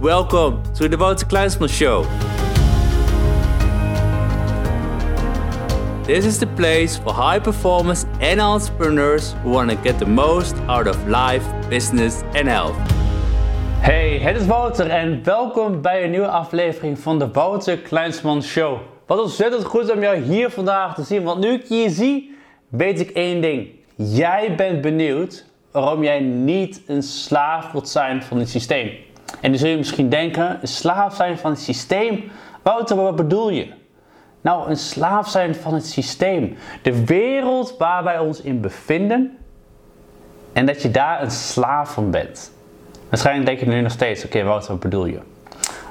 Welcome to the Wouter Kleinsman Show. This is the place for high performers and entrepreneurs who want to get the most out of life, business and health. Hey, het is Wouter en welkom bij een nieuwe aflevering van de Wouter Kleinsman Show. Wat ontzettend goed om jou hier vandaag te zien, want nu ik je zie, weet ik één ding. Jij bent benieuwd waarom jij niet een slaaf wilt zijn van het systeem. En dan zul je misschien denken, een slaaf zijn van het systeem? Wouter, wat bedoel je? Nou, een slaaf zijn van het systeem. De wereld waar wij ons in bevinden. En dat je daar een slaaf van bent. Waarschijnlijk denk je nu nog steeds, oké Wouter, wat bedoel je?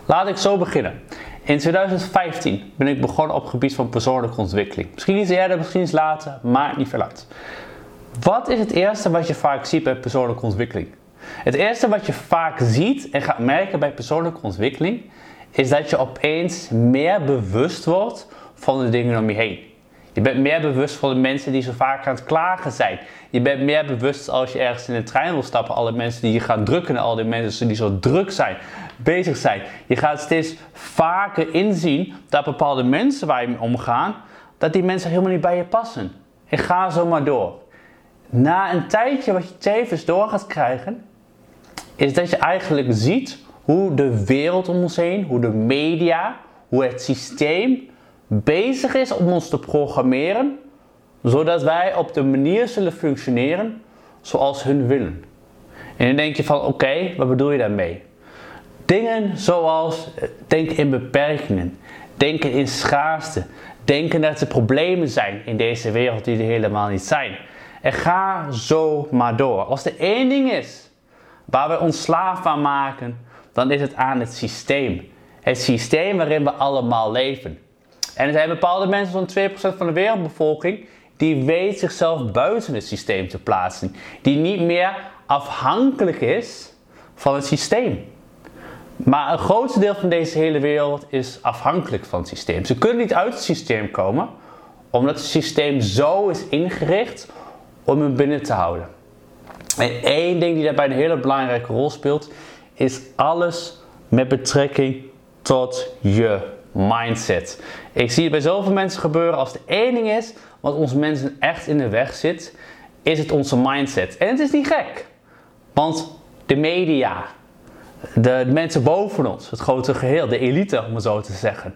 Laat ik zo beginnen. In 2015 ben ik begonnen op het gebied van persoonlijke ontwikkeling. Misschien iets eerder, misschien iets later, maar niet veel uit. Wat is het eerste wat je vaak ziet bij persoonlijke ontwikkeling? Het eerste wat je vaak ziet en gaat merken bij persoonlijke ontwikkeling is dat je opeens meer bewust wordt van de dingen om je heen. Je bent meer bewust van de mensen die zo vaak aan het klagen zijn. Je bent meer bewust als je ergens in de trein wil stappen, alle mensen die je gaan drukken en al die mensen die zo druk zijn, bezig zijn. Je gaat steeds vaker inzien dat bepaalde mensen waar je mee omgaan, dat die mensen helemaal niet bij je passen. En ga zo maar door. Na een tijdje wat je tevens door gaat krijgen, is dat je eigenlijk ziet hoe de wereld om ons heen, hoe de media, hoe het systeem bezig is om ons te programmeren, zodat wij op de manier zullen functioneren zoals hun willen. En dan denk je van oké, wat bedoel je daarmee? Dingen zoals denken in beperkingen, denken in schaarste, denken dat er problemen zijn in deze wereld die er helemaal niet zijn. En ga zo maar door. Als er één ding is waar we ons slaaf aan maken, dan is het aan het systeem. Het systeem waarin we allemaal leven. En er zijn bepaalde mensen, zo'n 2% van de wereldbevolking, die weet zichzelf buiten het systeem te plaatsen. Die niet meer afhankelijk is van het systeem. Maar een groot deel van deze hele wereld is afhankelijk van het systeem. Ze kunnen niet uit het systeem komen, omdat het systeem zo is ingericht om hem binnen te houden. En één ding die daarbij een hele belangrijke rol speelt, is alles met betrekking tot je mindset. Ik zie het bij zoveel mensen gebeuren als de één ding is wat ons mensen echt in de weg zit, is het onze mindset. En het is niet gek, want de media, de mensen boven ons, het grote geheel, de elite om het zo te zeggen,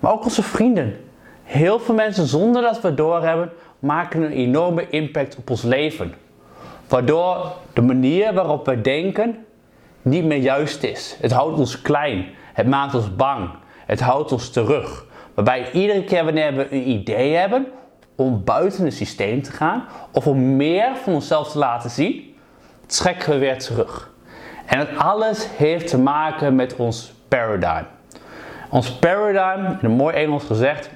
maar ook onze vrienden. Heel veel mensen zonder dat we het doorhebben, maken een enorme impact op ons leven. Waardoor de manier waarop we denken niet meer juist is. Het houdt ons klein. Het maakt ons bang. Het houdt ons terug. Waarbij iedere keer wanneer we een idee hebben om buiten het systeem te gaan of om meer van onszelf te laten zien, trekken we weer terug. En dat alles heeft te maken met ons paradigm. Ons paradigm, in een mooi Engels gezegd,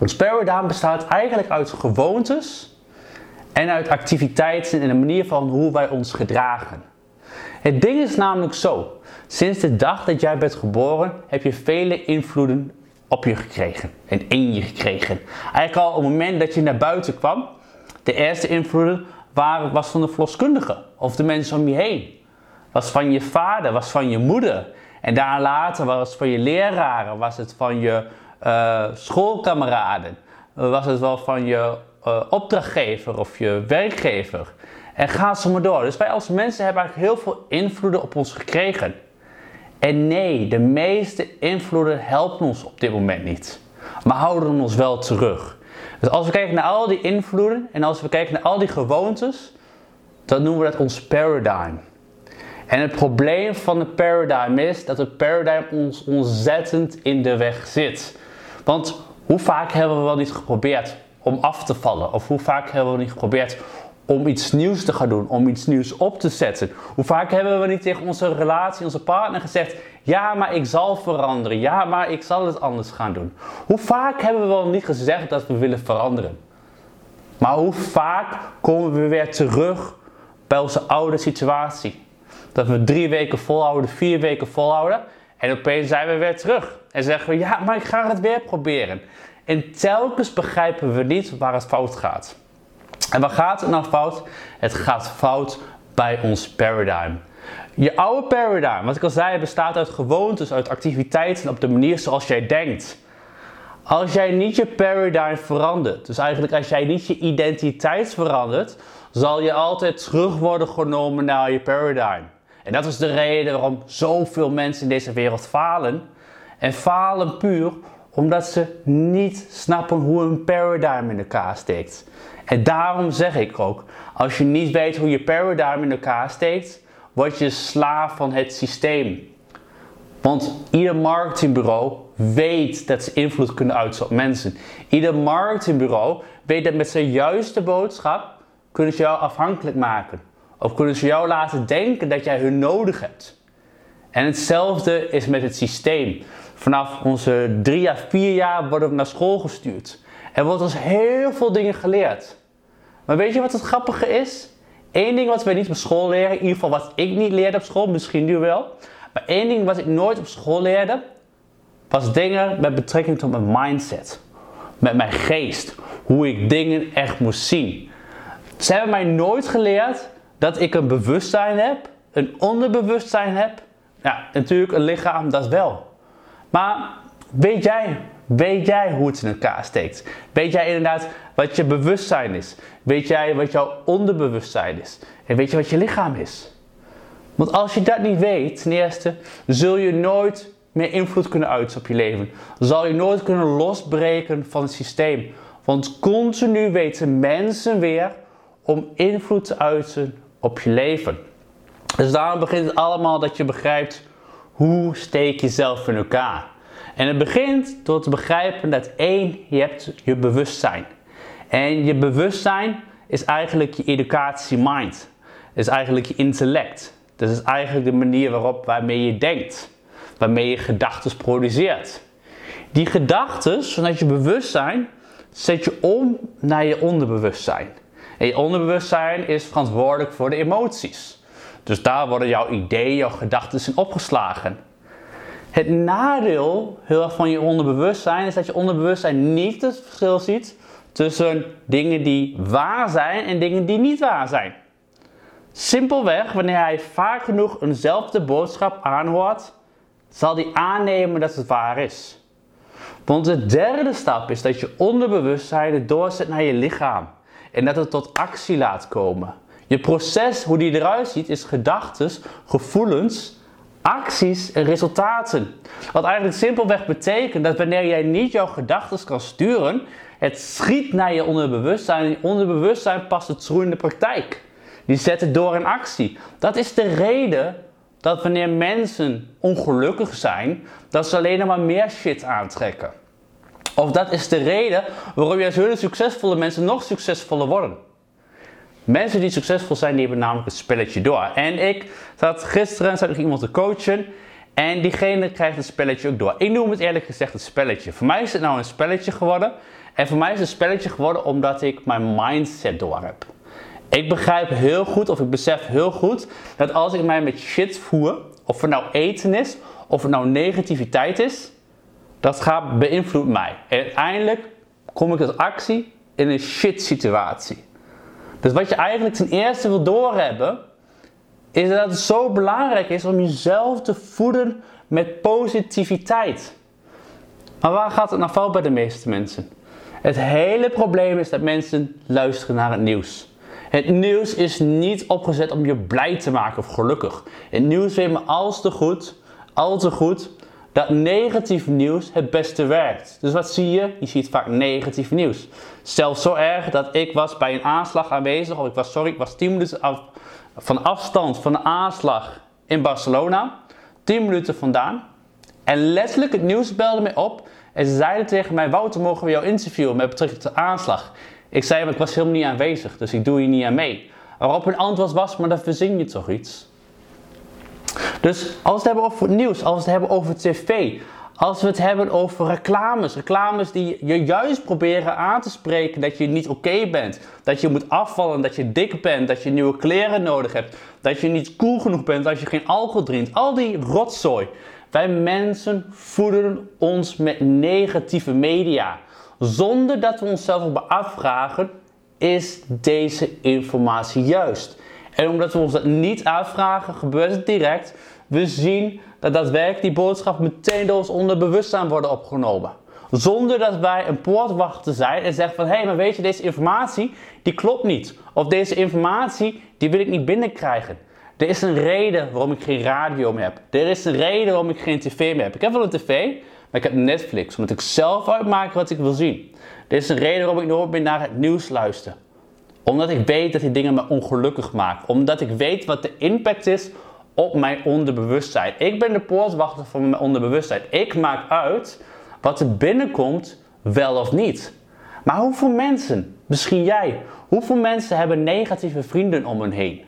ons paradigm bestaat eigenlijk uit gewoontes en uit activiteiten en de manier van hoe wij ons gedragen. Het ding is namelijk zo: sinds de dag dat jij bent geboren, heb je vele invloeden op je gekregen en in je gekregen. Eigenlijk al op het moment dat je naar buiten kwam, de eerste invloeden waren, was van de verloskundige of de mensen om je heen. Was van je vader, was van je moeder. En daar later was het van je leraren, was het van je uh, schoolkameraden, was het wel van je uh, opdrachtgever of je werkgever. En ga zo maar door. Dus wij als mensen hebben eigenlijk heel veel invloeden op ons gekregen. En nee, de meeste invloeden helpen ons op dit moment niet. Maar houden ons wel terug. Dus als we kijken naar al die invloeden en als we kijken naar al die gewoontes, dan noemen we dat ons paradigm. En het probleem van het paradigm is dat het paradigm ons ontzettend in de weg zit. Want hoe vaak hebben we wel niet geprobeerd om af te vallen? Of hoe vaak hebben we niet geprobeerd om iets nieuws te gaan doen, om iets nieuws op te zetten? Hoe vaak hebben we niet tegen onze relatie, onze partner gezegd: Ja, maar ik zal veranderen. Ja, maar ik zal het anders gaan doen. Hoe vaak hebben we wel niet gezegd dat we willen veranderen? Maar hoe vaak komen we weer terug bij onze oude situatie? Dat we drie weken volhouden, vier weken volhouden. En opeens zijn we weer terug. En zeggen we, ja, maar ik ga het weer proberen. En telkens begrijpen we niet waar het fout gaat. En waar gaat het nou fout? Het gaat fout bij ons paradigm. Je oude paradigm, wat ik al zei, bestaat uit gewoontes, uit activiteiten op de manier zoals jij denkt. Als jij niet je paradigm verandert, dus eigenlijk als jij niet je identiteit verandert, zal je altijd terug worden genomen naar je paradigm. En dat is de reden waarom zoveel mensen in deze wereld falen. En falen puur omdat ze niet snappen hoe een paradigm in elkaar steekt. En daarom zeg ik ook, als je niet weet hoe je paradigm in elkaar steekt, word je slaaf van het systeem. Want ieder marketingbureau weet dat ze invloed kunnen uitoefenen op mensen. Ieder marketingbureau weet dat met zijn juiste boodschap kunnen ze jou afhankelijk maken. Of kunnen ze jou laten denken dat jij hun nodig hebt. En hetzelfde is met het systeem. Vanaf onze drie à vier jaar worden we naar school gestuurd. Er wordt ons heel veel dingen geleerd. Maar weet je wat het grappige is? Eén ding wat we niet op school leren, in ieder geval wat ik niet leerde op school, misschien nu wel. Maar één ding wat ik nooit op school leerde, was dingen met betrekking tot mijn mindset. Met mijn geest. Hoe ik dingen echt moest zien. Ze hebben mij nooit geleerd dat ik een bewustzijn heb, een onderbewustzijn heb. Ja, natuurlijk een lichaam, dat wel. Maar weet jij, weet jij hoe het in elkaar steekt? Weet jij inderdaad wat je bewustzijn is? Weet jij wat jouw onderbewustzijn is? En weet je wat je lichaam is? Want als je dat niet weet, ten eerste, zul je nooit meer invloed kunnen uiten op je leven. Zal je nooit kunnen losbreken van het systeem. Want continu weten mensen weer om invloed te uiten op je leven. Dus daarom begint het allemaal dat je begrijpt hoe steek je zelf in elkaar. En het begint door te begrijpen dat één, je hebt je bewustzijn. En je bewustzijn is eigenlijk je educatie mind. Is eigenlijk je intellect. Dat is eigenlijk de manier waarop waarmee je denkt. Waarmee je gedachten produceert. Die gedachten, vanuit je bewustzijn, zet je om naar je onderbewustzijn. En je onderbewustzijn is verantwoordelijk voor de emoties. Dus daar worden jouw ideeën, jouw gedachten in opgeslagen. Het nadeel heel erg van je onderbewustzijn is dat je onderbewustzijn niet het verschil ziet tussen dingen die waar zijn en dingen die niet waar zijn. Simpelweg, wanneer hij vaak genoeg eenzelfde boodschap aanhoort, zal hij aannemen dat het waar is. Want de derde stap is dat je onderbewustzijn het doorzet naar je lichaam en dat het tot actie laat komen. Je proces, hoe die eruit ziet, is gedachten, gevoelens, acties en resultaten. Wat eigenlijk simpelweg betekent dat wanneer jij niet jouw gedachten kan sturen, het schiet naar je onderbewustzijn en je onderbewustzijn past het through in de praktijk. Die zet het door in actie. Dat is de reden dat wanneer mensen ongelukkig zijn, dat ze alleen maar meer shit aantrekken. Of dat is de reden waarom juist succesvolle mensen nog succesvoller worden. Mensen die succesvol zijn, die hebben namelijk het spelletje door. En ik zat gisteren zat nog iemand te coachen. En diegene krijgt het spelletje ook door. Ik noem het eerlijk gezegd het spelletje. Voor mij is het nou een spelletje geworden. En voor mij is het een spelletje geworden omdat ik mijn mindset door heb. Ik begrijp heel goed, of ik besef heel goed, dat als ik mij met shit voer, of het nou eten is, of het nou negativiteit is, dat gaat beïnvloeden mij. En uiteindelijk kom ik tot actie in een shit situatie. Dus wat je eigenlijk ten eerste wil doorhebben, is dat het zo belangrijk is om jezelf te voeden met positiviteit. Maar waar gaat het nou fout bij de meeste mensen? Het hele probleem is dat mensen luisteren naar het nieuws. Het nieuws is niet opgezet om je blij te maken of gelukkig. Het nieuws weet me al te goed, al te goed, dat negatief nieuws het beste werkt. Dus wat zie je? Je ziet vaak negatief nieuws. Zelfs zo erg dat ik was bij een aanslag aanwezig, of ik was, sorry, ik was 10 minuten van afstand van de aanslag in Barcelona. 10 minuten vandaan. En letterlijk het nieuws belde mij op en ze zeiden tegen mij, Wouter, mogen we jou interviewen met betrekking tot de aanslag? Ik zei, ik was helemaal niet aanwezig, dus ik doe hier niet aan mee. Waarop hun antwoord was, maar dan verzin je toch iets? Dus als we het hebben over nieuws, als we het hebben over tv, als we het hebben over reclames, reclames die je juist proberen aan te spreken dat je niet oké bent, dat je moet afvallen, dat je dik bent, dat je nieuwe kleren nodig hebt, dat je niet cool genoeg bent als je geen alcohol drinkt, al die rotzooi. Wij mensen voeden ons met negatieve media, zonder dat we onszelf op afvragen, is deze informatie juist? En omdat we ons dat niet afvragen, gebeurt het direct. We zien dat daadwerkelijk die boodschap meteen door ons onderbewustzijn worden opgenomen. Zonder dat wij een poortwachter zijn en zeggen van hé, hey, maar weet je, deze informatie die klopt niet. Of deze informatie die wil ik niet binnenkrijgen. Er is een reden waarom ik geen radio meer heb. Er is een reden waarom ik geen tv meer heb. Ik heb wel een tv, maar ik heb Netflix, omdat ik zelf uitmaak wat ik wil zien. Er is een reden waarom ik nooit meer naar het nieuws luister. Omdat ik weet dat die dingen me ongelukkig maken. Omdat ik weet wat de impact is op mijn onderbewustzijn. Ik ben de poortwachter van mijn onderbewustzijn. Ik maak uit wat er binnenkomt, wel of niet. Maar hoeveel mensen, misschien jij, hoeveel mensen hebben negatieve vrienden om hen heen?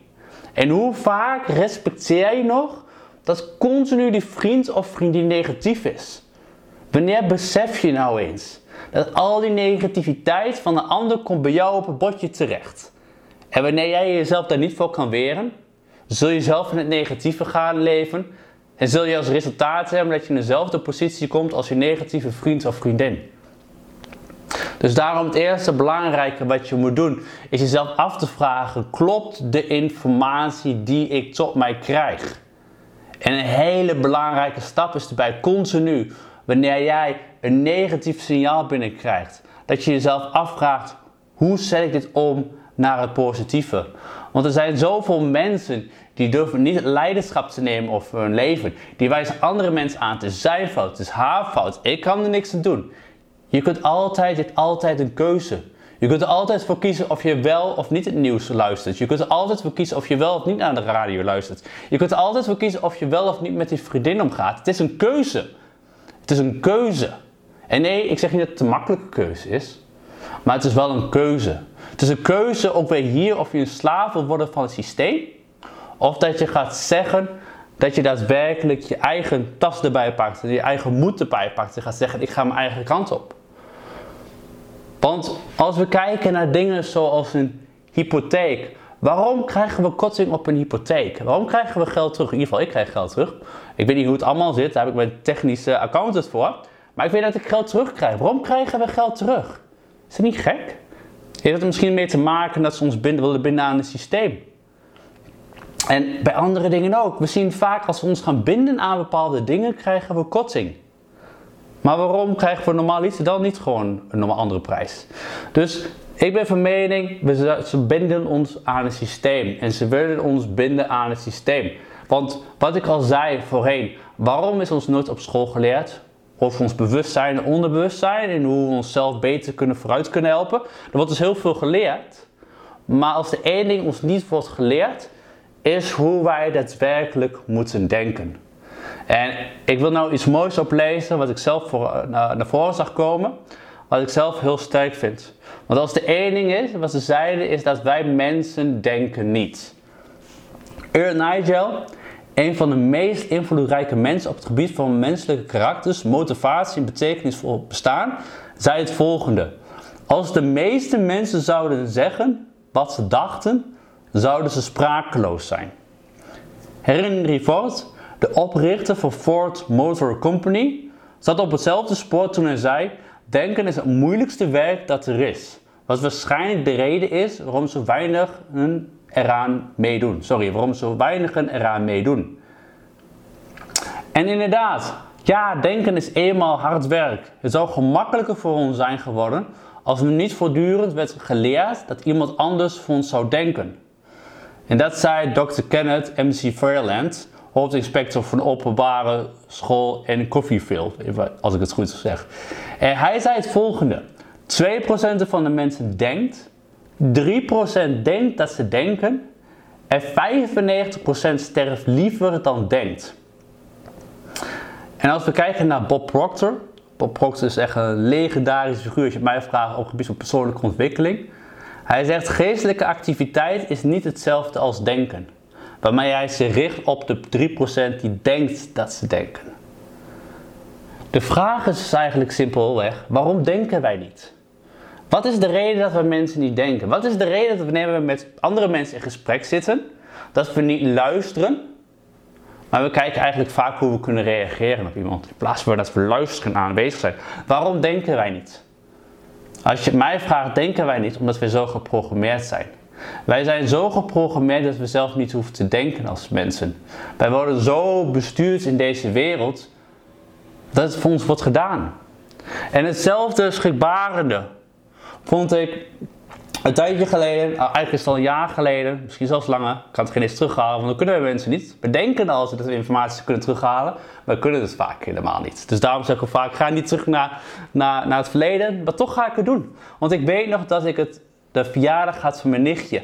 En hoe vaak respecteer je nog dat continu die vriend of vriendin negatief is? Wanneer besef je nou eens dat al die negativiteit van de ander komt bij jou op het bordje terecht? En wanneer jij jezelf daar niet voor kan weren, zul je zelf in het negatieve gaan leven en zul je als resultaat hebben dat je in dezelfde positie komt als je negatieve vriend of vriendin. Dus daarom het eerste belangrijke wat je moet doen, is jezelf af te vragen: klopt de informatie die ik tot mij krijg? En een hele belangrijke stap is erbij continu, wanneer jij een negatief signaal binnenkrijgt, dat je jezelf afvraagt: hoe zet ik dit om naar het positieve? Want er zijn zoveel mensen die durven niet leiderschap te nemen over hun leven. Die wijzen andere mensen aan. Het is zijn fout, het is haar fout. Ik kan er niks aan doen. Je kunt altijd, je hebt altijd een keuze. Je kunt er altijd voor kiezen of je wel of niet het nieuws luistert. Je kunt er altijd voor kiezen of je wel of niet naar de radio luistert. Je kunt er altijd voor kiezen of je wel of niet met die vriendin omgaat. Het is een keuze. Het is een keuze. En nee, ik zeg niet dat het een makkelijke keuze is. Maar het is wel een keuze. Het is een keuze ook weer hier of je een slaaf wil worden van het systeem. Of dat je gaat zeggen dat je daadwerkelijk je eigen tas erbij pakt. Je eigen moed erbij pakt. En gaat zeggen ik ga mijn eigen kant op. Want als we kijken naar dingen zoals een hypotheek. Waarom krijgen we korting op een hypotheek? Waarom krijgen we geld terug? In ieder geval, ik krijg geld terug. Ik weet niet hoe het allemaal zit, daar heb ik mijn technische accountant voor. Ik weet dat ik geld terugkrijg. Waarom krijgen we geld terug? Is dat niet gek? Heeft het misschien mee te maken dat ze ons binden, willen binden aan het systeem? En bij andere dingen ook. We zien vaak als we ons gaan binden aan bepaalde dingen, krijgen we korting. Maar waarom krijgen we normaal iets dan niet gewoon een andere prijs? Dus ik ben van mening, we, ze binden ons aan het systeem. En ze willen ons binden aan het systeem. Want wat ik al zei voorheen, waarom is ons nooit op school geleerd? Over ons bewustzijn en onderbewustzijn en hoe we onszelf beter kunnen vooruit kunnen helpen. Er wordt dus heel veel geleerd. Maar als de één ding ons niet wordt geleerd, is hoe wij daadwerkelijk moeten denken. En ik wil nou iets moois oplezen wat ik zelf voor, eh, naar, voren zag komen, wat ik zelf heel sterk vind. Want als de één ding is, wat ze zeiden, is dat wij mensen denken niet. Earl Nigel, een van de meest invloedrijke mensen op het gebied van menselijke karakters, motivatie en betekenisvol bestaan, zei het volgende. Als de meeste mensen zouden zeggen wat ze dachten, zouden ze sprakeloos zijn. Henry Ford, de oprichter van Ford Motor Company, zat op hetzelfde spoor toen hij zei: Denken is het moeilijkste werk dat er is. Wat waarschijnlijk de reden is waarom zo weinig eraan meedoen. Sorry, waarom zo weinigen eraan meedoen. En inderdaad, ja, denken is eenmaal hard werk. Het zou gemakkelijker voor ons zijn geworden als we niet voortdurend werd geleerd dat iemand anders voor ons zou denken. En dat zei Dr. Kenneth MC Fairland, hoofdinspector van de openbare school in Coffeefield, als ik het goed zeg. En hij zei het volgende: 2% van de mensen denkt, 3% denkt dat ze denken en 95% sterft liever dan denkt. En als we kijken naar Bob Proctor, Bob Proctor is echt een legendarische figuur als je mij vraagt op het gebied van persoonlijke ontwikkeling. Hij zegt geestelijke activiteit is niet hetzelfde als denken. Waarmee hij zich richt op de 3% die denkt dat ze denken. De vraag is dus eigenlijk simpelweg, waarom denken wij niet? Wat is de reden dat we mensen niet denken? Wat is de reden dat wanneer we met andere mensen in gesprek zitten, dat we niet luisteren, maar we kijken eigenlijk vaak hoe we kunnen reageren op iemand, in plaats van dat we luisteren en aanwezig zijn. Waarom denken wij niet? Als je mij vraagt, denken wij niet omdat we zo geprogrammeerd zijn. Wij zijn zo geprogrammeerd dat we zelf niet hoeven te denken als mensen. Wij worden zo bestuurd in deze wereld dat het voor ons wordt gedaan. En hetzelfde schrikbarende vond ik een tijdje geleden, nou, eigenlijk is al een jaar geleden, misschien zelfs langer, ik kan het geen eens terughalen, want dan kunnen we mensen niet. We denken altijd dat we informatie kunnen terughalen, maar we kunnen het vaak helemaal niet. Dus daarom zeg ik vaak, ga niet terug naar, naar, naar het verleden, maar toch ga ik het doen. Want ik weet nog dat ik het, de verjaardag had van mijn nichtje.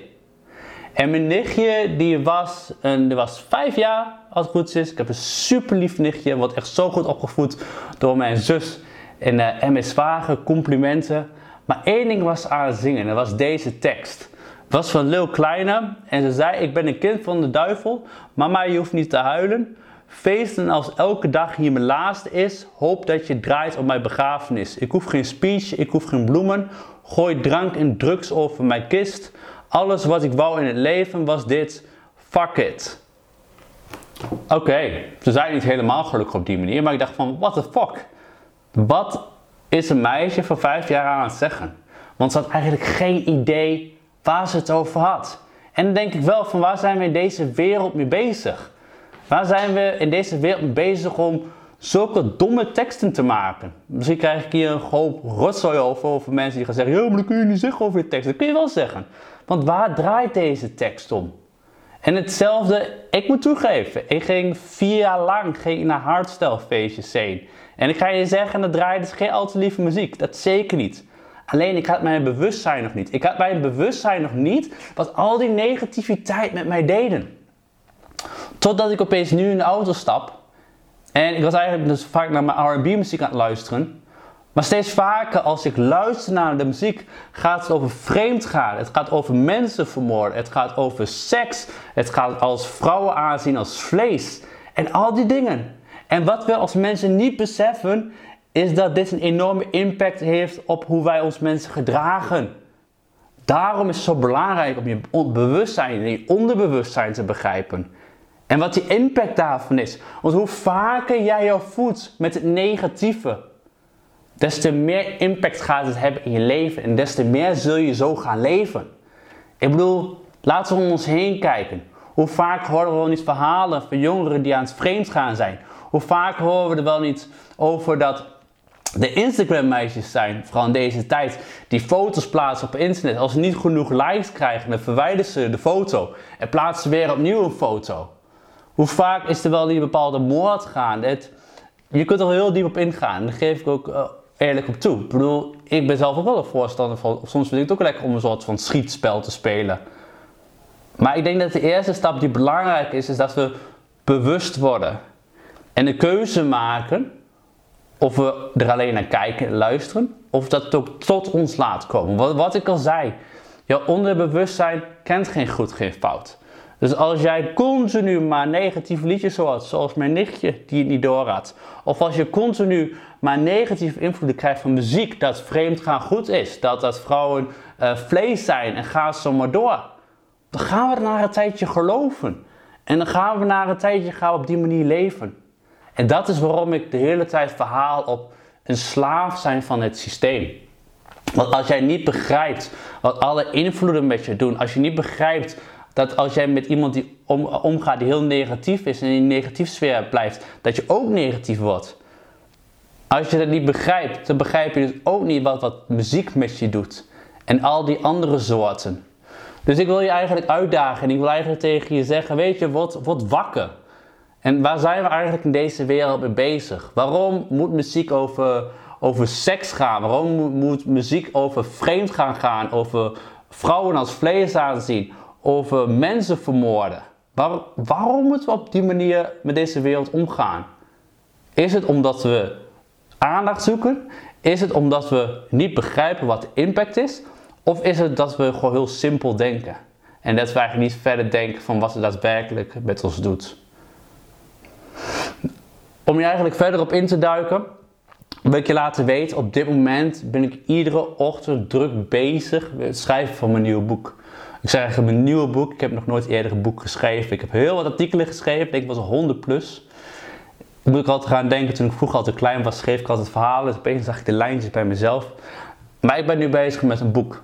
En mijn nichtje, die was, een, die was vijf jaar, als het goed is. Ik heb een super lief nichtje, wordt echt zo goed opgevoed door mijn zus en, uh, en mijn complimenten. Maar één ding was aan het zingen, dat was deze tekst. Het was van Lil Kleine en ze zei, ik ben een kind van de duivel, mama je hoeft niet te huilen. Feesten als elke dag hier mijn laatste is, hoop dat je draait op mijn begrafenis. Ik hoef geen speech, ik hoef geen bloemen, gooi drank en drugs over mijn kist. Alles wat ik wou in het leven was dit, fuck it. Oké, ze zijn niet helemaal gelukkig op die manier, maar ik dacht van, what the fuck? Wat is een meisje van vijf jaar aan het zeggen. Want ze had eigenlijk geen idee waar ze het over had. En dan denk ik wel van waar zijn we in deze wereld mee bezig? Waar zijn we in deze wereld mee bezig om zulke domme teksten te maken? Misschien krijg ik hier een hoop rotzooi over, over mensen die gaan zeggen, ja maar dat kun je niet zeggen over je tekst. Dat kun je wel zeggen. Want waar draait deze tekst om? En hetzelfde, ik moet toegeven, ik ging vier jaar lang ging naar hardstyle feestjes heen. En ik ga je zeggen, dat draaide dus geen al te lieve muziek. Dat zeker niet. Alleen ik had mijn bewustzijn nog niet. Ik had mijn bewustzijn nog niet wat al die negativiteit met mij deden. Totdat ik opeens nu in de auto stap. En ik was eigenlijk dus vaak naar mijn RB muziek aan het luisteren. Maar steeds vaker als ik luister naar de muziek gaat het over vreemd gaan. Het gaat over mensen vermoorden. Het gaat over seks. Het gaat als vrouwen aanzien als vlees. En al die dingen. En wat we als mensen niet beseffen, is dat dit een enorme impact heeft op hoe wij ons mensen gedragen. Daarom is het zo belangrijk om je bewustzijn en je onderbewustzijn te begrijpen. En wat die impact daarvan is. Want hoe vaker jij jou voedt met het negatieve, des te meer impact gaat het hebben in je leven. En des te meer zul je zo gaan leven. Ik bedoel, laten we om ons heen kijken. Hoe vaak horen we wel niet verhalen van jongeren die aan het vreemd gaan zijn? Hoe vaak horen we er wel niet over dat de Instagram meisjes zijn, vooral in deze tijd, die foto's plaatsen op internet. Als ze niet genoeg likes krijgen, dan verwijderen ze de foto en plaatsen weer opnieuw een foto. Hoe vaak is er wel die bepaalde moord gaan? Het, je kunt er heel diep op ingaan, daar geef ik ook uh, eerlijk op toe. Ik bedoel, ik ben zelf ook wel een voorstander van, soms vind ik het ook lekker om een soort van schietspel te spelen. Maar ik denk dat de eerste stap die belangrijk is, is dat we bewust worden. En de keuze maken of we er alleen naar kijken en luisteren, of dat het ook tot ons laat komen. Wat, wat ik al zei, je onderbewustzijn kent geen goed, geen fout. Dus als jij continu maar negatieve liedjes hoort, zoals mijn nichtje die het niet doorraad, of als je continu maar negatieve invloeden krijgt van muziek, dat vreemd gaan goed is, dat, dat vrouwen uh, vlees zijn en ga zo maar door, dan gaan we na een tijdje geloven. En dan gaan we na een tijdje gaan op die manier leven. En dat is waarom ik de hele tijd verhaal op een slaaf zijn van het systeem. Want als jij niet begrijpt wat alle invloeden met je doen, als je niet begrijpt dat als jij met iemand die om, omgaat die heel negatief is en in een negatieve sfeer blijft, dat je ook negatief wordt. Als je dat niet begrijpt, dan begrijp je dus ook niet wat, wat muziek met je doet. En al die andere soorten. Dus ik wil je eigenlijk uitdagen en ik wil eigenlijk tegen je zeggen, weet je, word, word wakker. En waar zijn we eigenlijk in deze wereld mee bezig? Waarom moet muziek over, over seks gaan? Waarom moet, muziek over vreemd gaan gaan? Over vrouwen als vlees aanzien? Over mensen vermoorden? Waar, waarom moeten we op die manier met deze wereld omgaan? Is het omdat we aandacht zoeken? Is het omdat we niet begrijpen wat de impact is? Of is het dat we gewoon heel simpel denken? En dat we eigenlijk niet verder denken van wat het daadwerkelijk met ons doet. Om je eigenlijk verder op in te duiken, wil ik je laten weten, op dit moment ben ik iedere ochtend druk bezig met het schrijven van mijn nieuwe boek. Ik zeg mijn nieuwe boek, ik heb nog nooit eerder een boek geschreven. Ik heb heel wat artikelen geschreven, ik was 100 plus. Moet ik altijd gaan denken, toen ik vroeger altijd klein was, schreef ik altijd verhalen. Dus opeens zag ik de lijntjes bij mezelf. Maar ik ben nu bezig met een boek.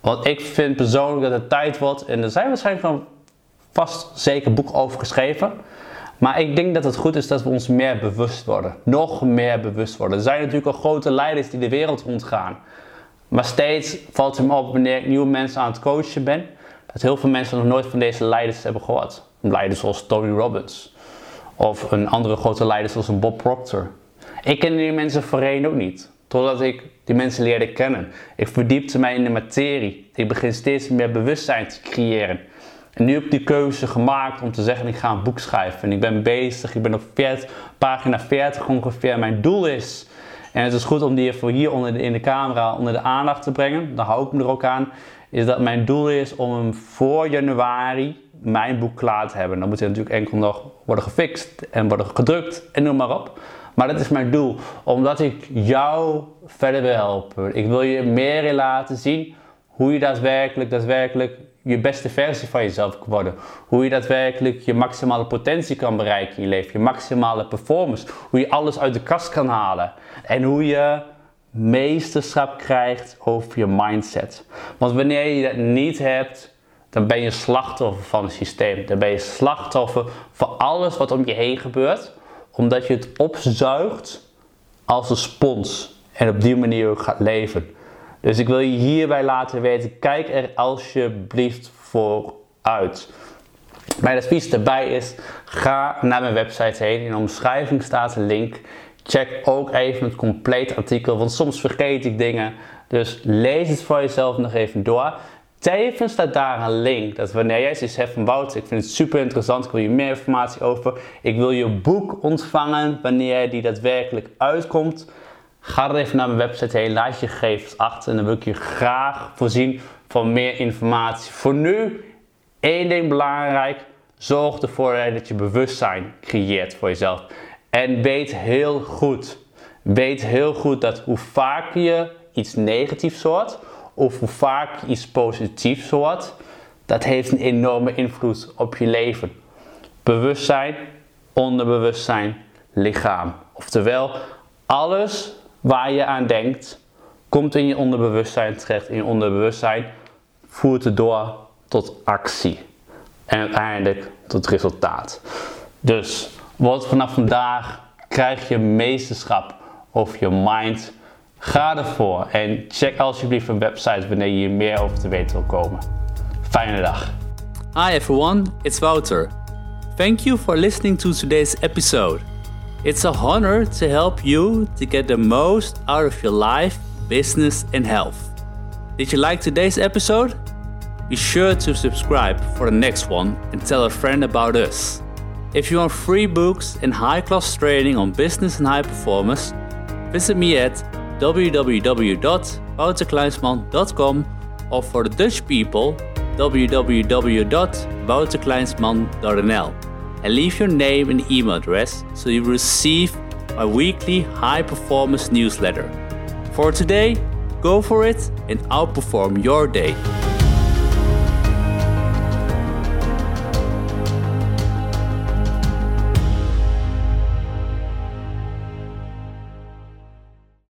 Want ik vind persoonlijk dat het tijd wordt, en er zijn waarschijnlijk van vast zeker boeken over geschreven. Maar ik denk dat het goed is dat we ons meer bewust worden. Nog meer bewust worden. Er zijn natuurlijk al grote leiders die de wereld rondgaan. Maar steeds valt het me op wanneer ik nieuwe mensen aan het coachen ben, dat heel veel mensen nog nooit van deze leiders hebben gehoord. Leiders zoals Tony Robbins. Of een andere grote leider zoals een Bob Proctor. Ik ken die mensen voorheen ook niet. Totdat ik die mensen leerde kennen. Ik verdiepte mij in de materie. Ik begin steeds meer bewustzijn te creëren. Nu heb ik die keuze gemaakt om te zeggen: ik ga een boek schrijven. En ik ben bezig, ik ben op 40, pagina 40 ongeveer. Mijn doel is, en het is goed om die even hier onder de, in de camera onder de aandacht te brengen, dan hou ik me er ook aan. Is dat mijn doel is om hem voor januari mijn boek klaar te hebben. Dan moet hij natuurlijk enkel nog worden gefixt en worden gedrukt en noem maar op. Maar dat is mijn doel, omdat ik jou verder wil helpen. Ik wil je meer laten zien hoe je daadwerkelijk, daadwerkelijk je beste versie van jezelf kan worden. Hoe je daadwerkelijk je maximale potentie kan bereiken in je leven. Je maximale performance. Hoe je alles uit de kast kan halen. En hoe je meesterschap krijgt over je mindset. Want wanneer je dat niet hebt, dan ben je slachtoffer van het systeem. Dan ben je slachtoffer van alles wat om je heen gebeurt. Omdat je het opzuigt als een spons. En op die manier ook gaat leven. Dus ik wil je hierbij laten weten, kijk er alsjeblieft voor uit. Mijn advies daarbij is, ga naar mijn website heen. In de omschrijving staat een link. Check ook even het complete artikel, want soms vergeet ik dingen. Dus lees het voor jezelf nog even door. Tevens staat daar een link. Dat wanneer jij zoiets hebt van Wouter, ik vind het super interessant, ik wil je meer informatie over. Ik wil je boek ontvangen wanneer die daadwerkelijk uitkomt. Ga dan even naar mijn website heen, laat je gegevens achter en dan wil ik je graag voorzien van meer informatie. Voor nu, één ding belangrijk, zorg ervoor dat je bewustzijn creëert voor jezelf. En weet heel goed, weet heel goed dat hoe vaker je iets negatiefs hoort, of hoe vaak je iets positiefs hoort, dat heeft een enorme invloed op je leven. Bewustzijn, onderbewustzijn, lichaam. Oftewel, alles waar je aan denkt, komt in je onderbewustzijn terecht. In je onderbewustzijn voert het door tot actie. En uiteindelijk tot resultaat. Dus wat vanaf vandaag krijg je meesterschap over je mind. Ga ervoor en check alsjeblieft een website wanneer je meer over te weten wil komen. Fijne dag. Hi everyone, it's Wouter. Thank you for listening to today's episode. It's a honor to help you to get the most out of your life, business, and health. Did you like today's episode? Be sure to subscribe for the next one and tell a friend about us. If you want free books and high class training on business and high performance, visit me at www.wouterkleinsman.com or for the Dutch people, www.wouterkleinsman.nl and leave your name and email address so you receive my weekly high performance newsletter. For today, go for it and outperform your day.